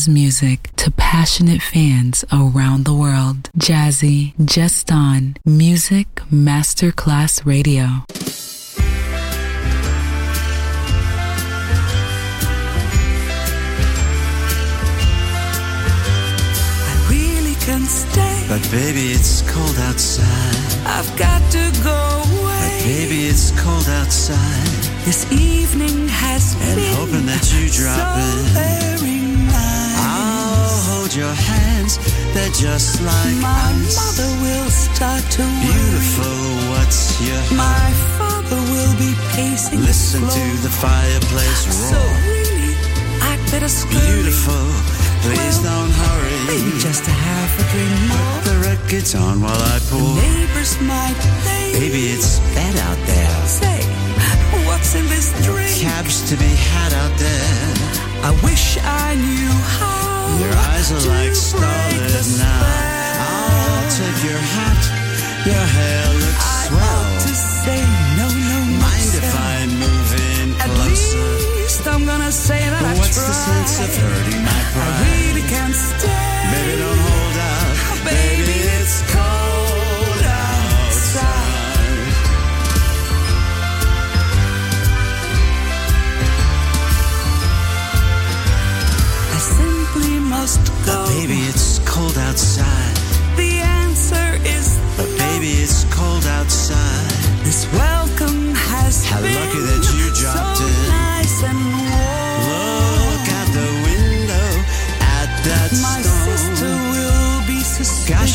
Jazz music to passionate fans around the world. Jazzy, just on Music Masterclass Radio. I really can stay. But baby, it's cold outside. I've got to go away. But baby, it's cold outside. This evening has And been hoping that you drop so in. Very nice. I'll hold your hands. They're just like My ice. mother will start to Beautiful, what's your worry. My father will be pacing Listen the to the fireplace So roar. really, I'd better scurry. Beautiful, please Well, don't hurry. Maybe just a half a drink more. Put the records on while I pour. Neighbors might think. Baby, it's bad out there. Say, what's in this drink? Cabs to be had out there. I wish I knew how. Are like break now. I'll take your hat. Your hair looks I swell. ought to say no, no, no. Mind if. I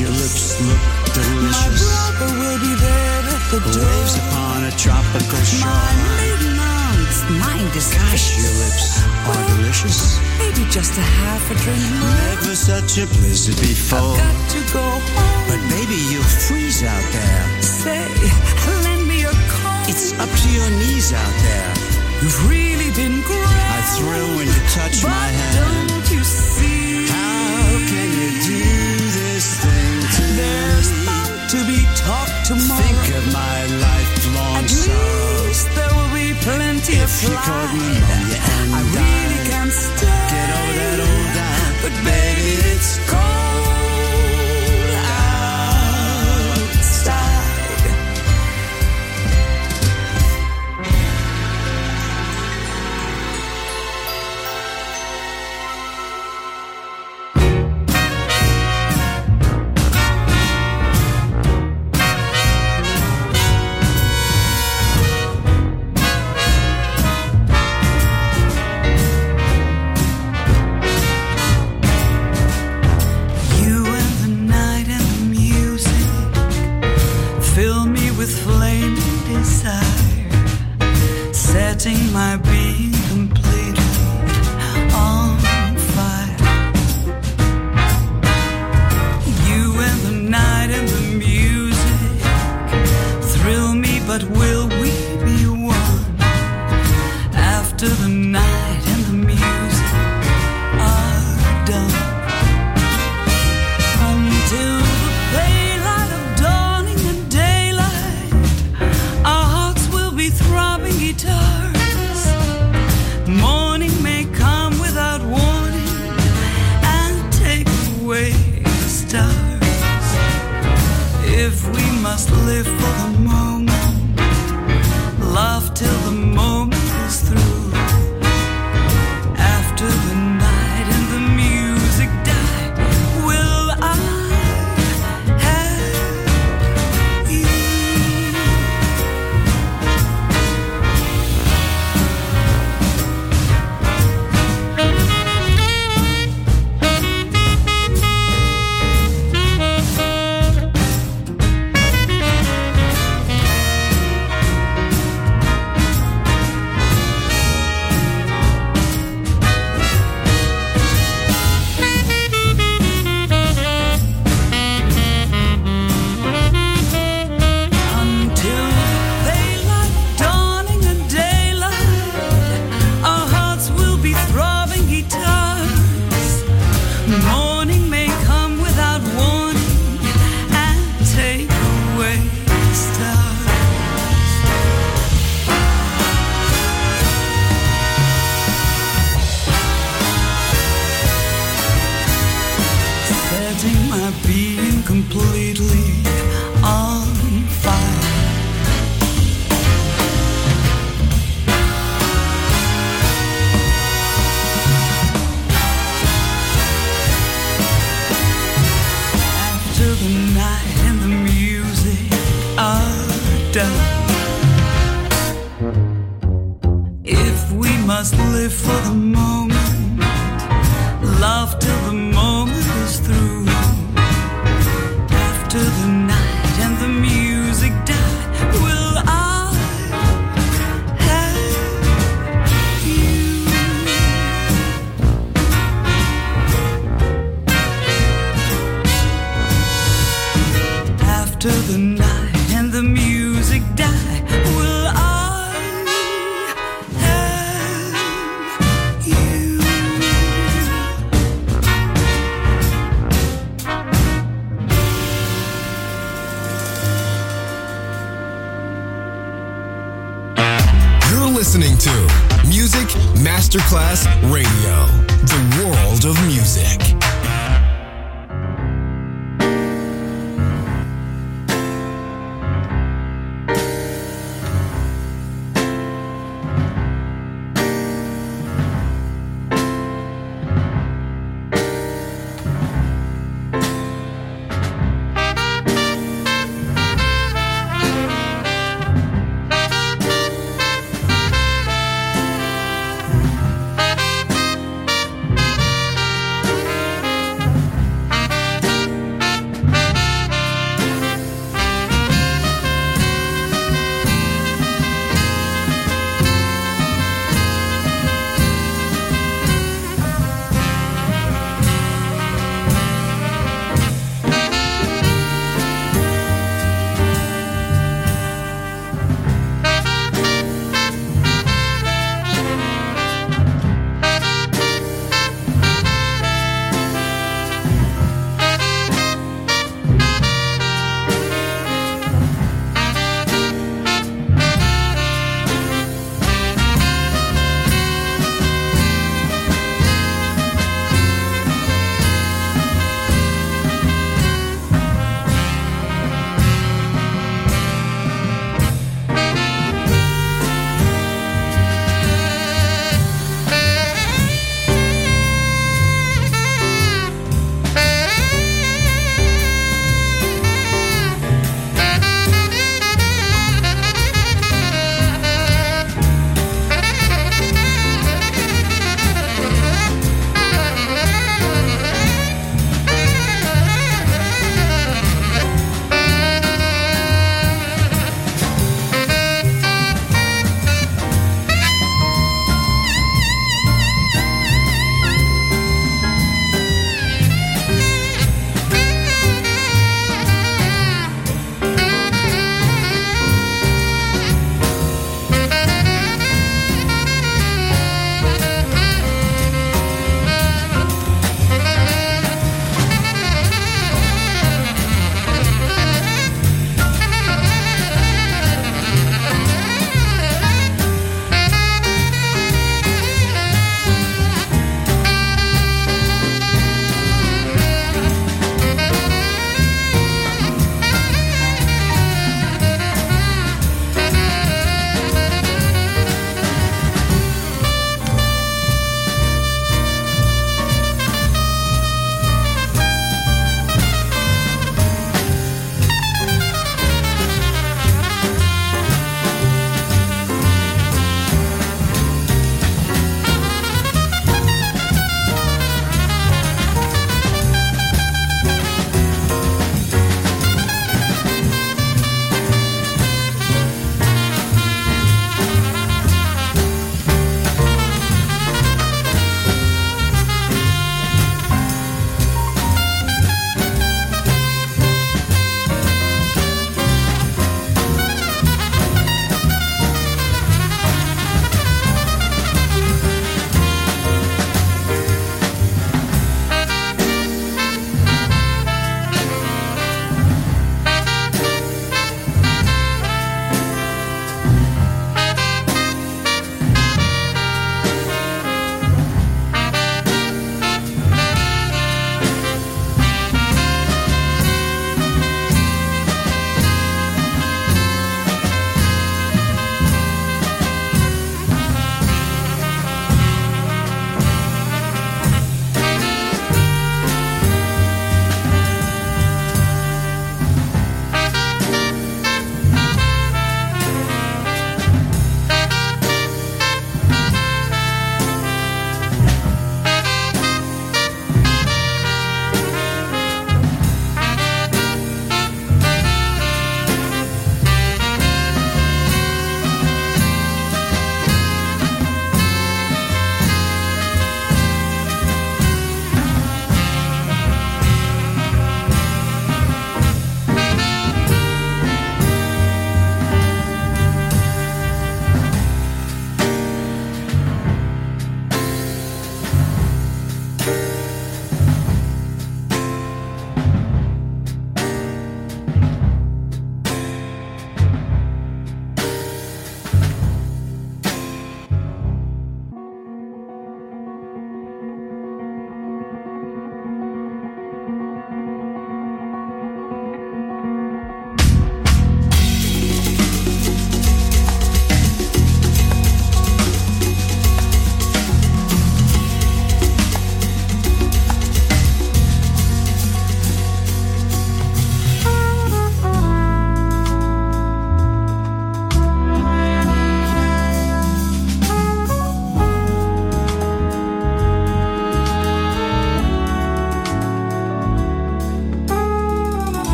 your lips look delicious. My brother will be there at the door. Waves upon a tropical shore. My maiden aunt's mind is Gosh, your lips are delicious. Maybe just a half a drink more. Never such a blizzard before. I've Got to go home. But baby, you'll freeze out there. Say, lend me your coat. It's up to your knees out there. You've really been great. I thrill when you touch but my hand. don't you see? To be talk tomorrow. Think of my lifelong At sorrow. least there will be plenty of If you caught and I really can't stay. Get over that old doubt. But baby, it's cold music.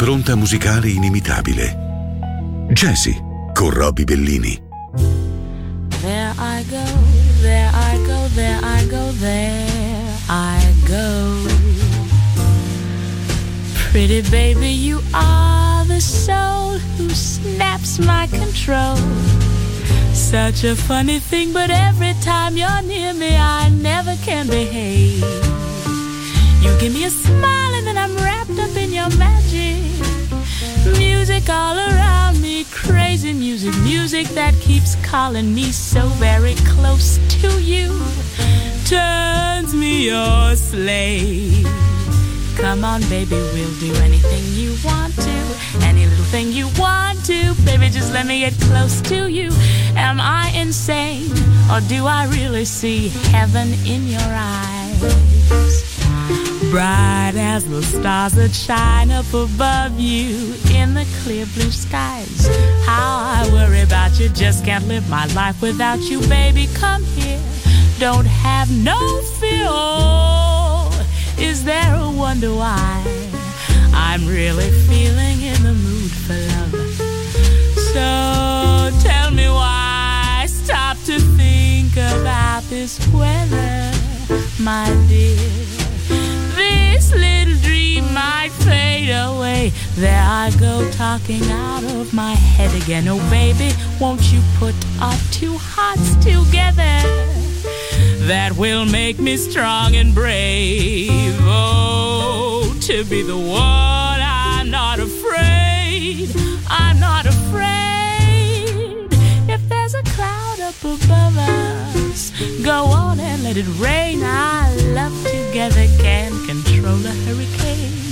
Un'impronta musicale inimitabile. Jazzy con Robbie Bellini. There I go, there I go, there I go, there I go. Pretty baby, you are the soul who snaps my control. Such a funny thing, but every time you're near me, I never can behave. You give me a smile, and then I'm wrapped up in your magic. Music all around me, crazy music, music that keeps calling me so very close to you. Turns me your slave. Come on, baby, we'll do anything you want to. Any little thing you want to. Baby, just let me get close to you. Am I insane? Or do I really see heaven in your eyes? Bright as the stars that shine up above you in the clear blue skies. How I worry about you, just can't live my life without you, baby. Come here, don't have no fear. Is there a wonder why I'm really feeling in the mood for love? So tell me why stop to think about this weather, my dear. There I go, talking out of my head again. Oh, baby, won't you put our two hearts together? That will make me strong and brave. Oh, to be the one, I'm not afraid. I'm not afraid. If there's a cloud up above us, go on and let it rain. Our love together can control a hurricane.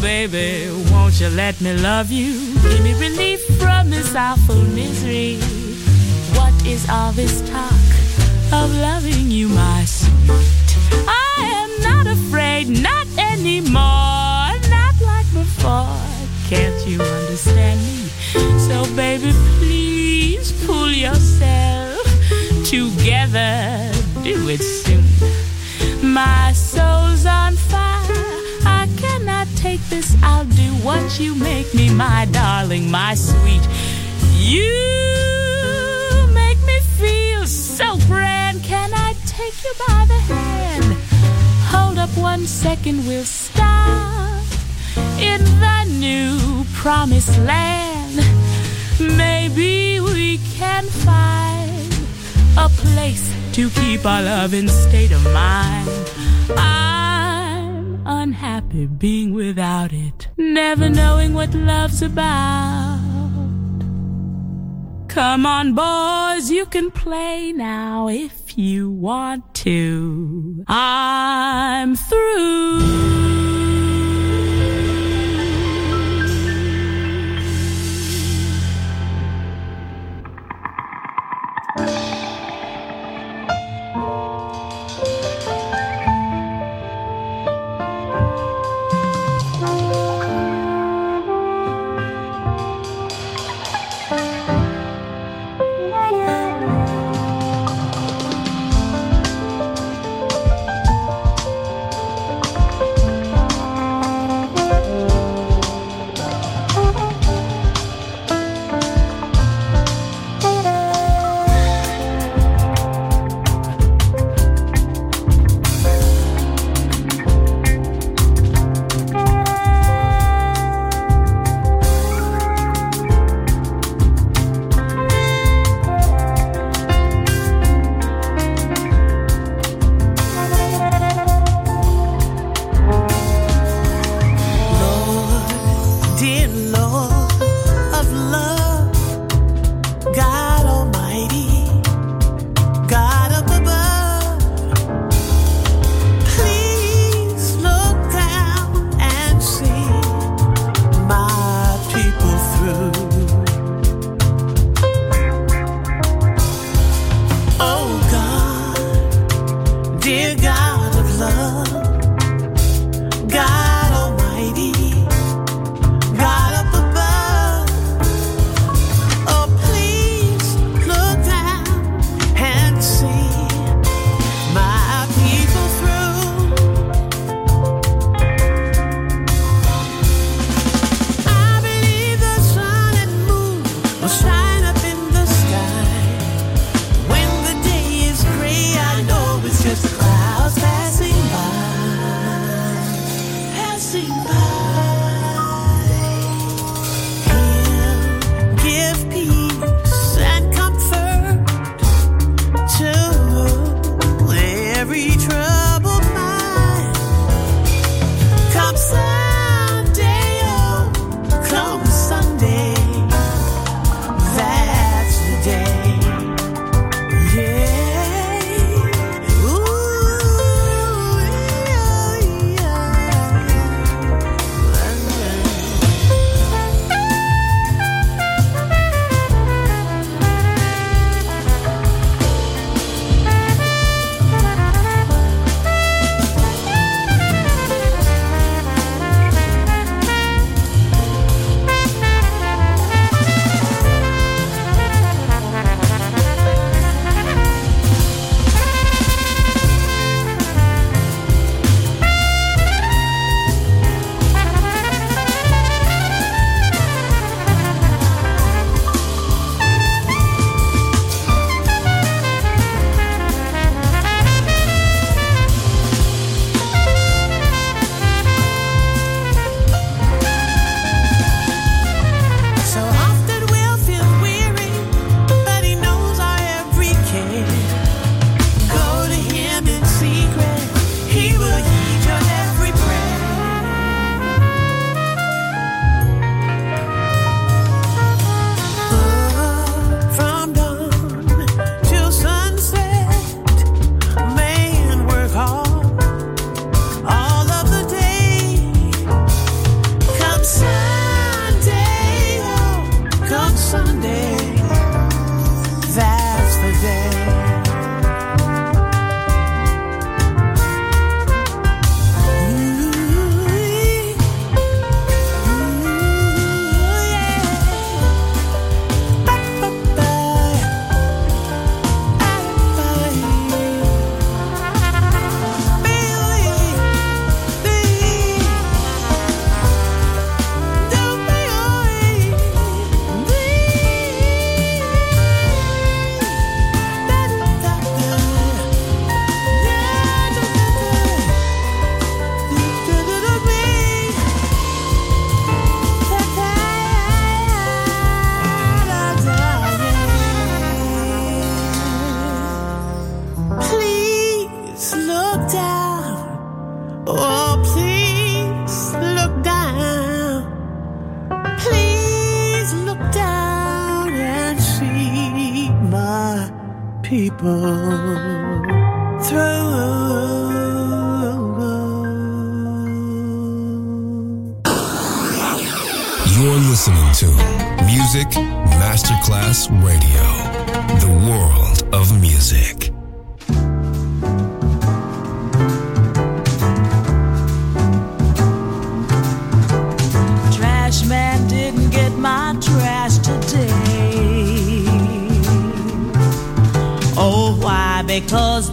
Baby, won't you let me love you? Give me relief from this awful misery. What is all this talk of loving you, my sweet? I am not afraid, not anymore, not like before. Can't you understand me? So, baby, please pull yourself together. Do it soon. My soul's on fire. I take this. I'll do what you make me, my darling, my sweet. You make me feel so grand. Can I take you by the hand? Hold up one second, we'll stop in the new promised land. Maybe we can find a place to keep our love in state of mind. I'm unhappy being without it, never knowing what love's about. Come on, boys, you can play now if you want to. I'm through.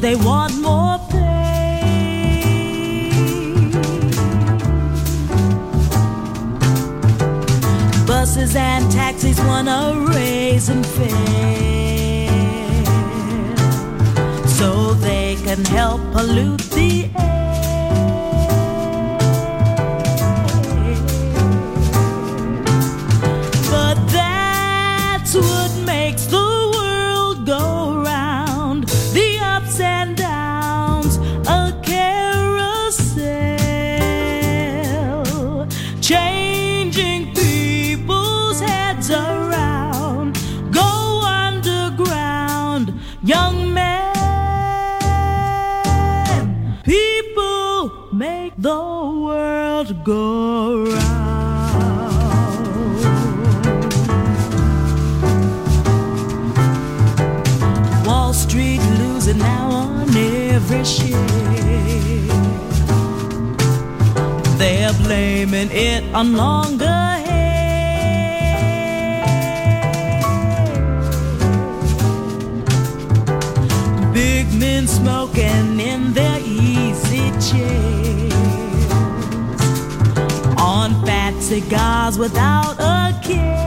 they want more pay. Buses and taxis wanna raise and fare so they can help pollute blaming it on longer hair. Big men smoking in their easy chairs on fat cigars without a care.